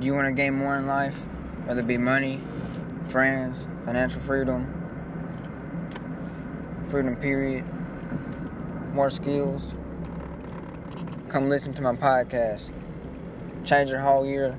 Do you want to gain more in life? Whether it be money, friends, financial freedom, freedom period, more skills? Come listen to my podcast. Change your whole year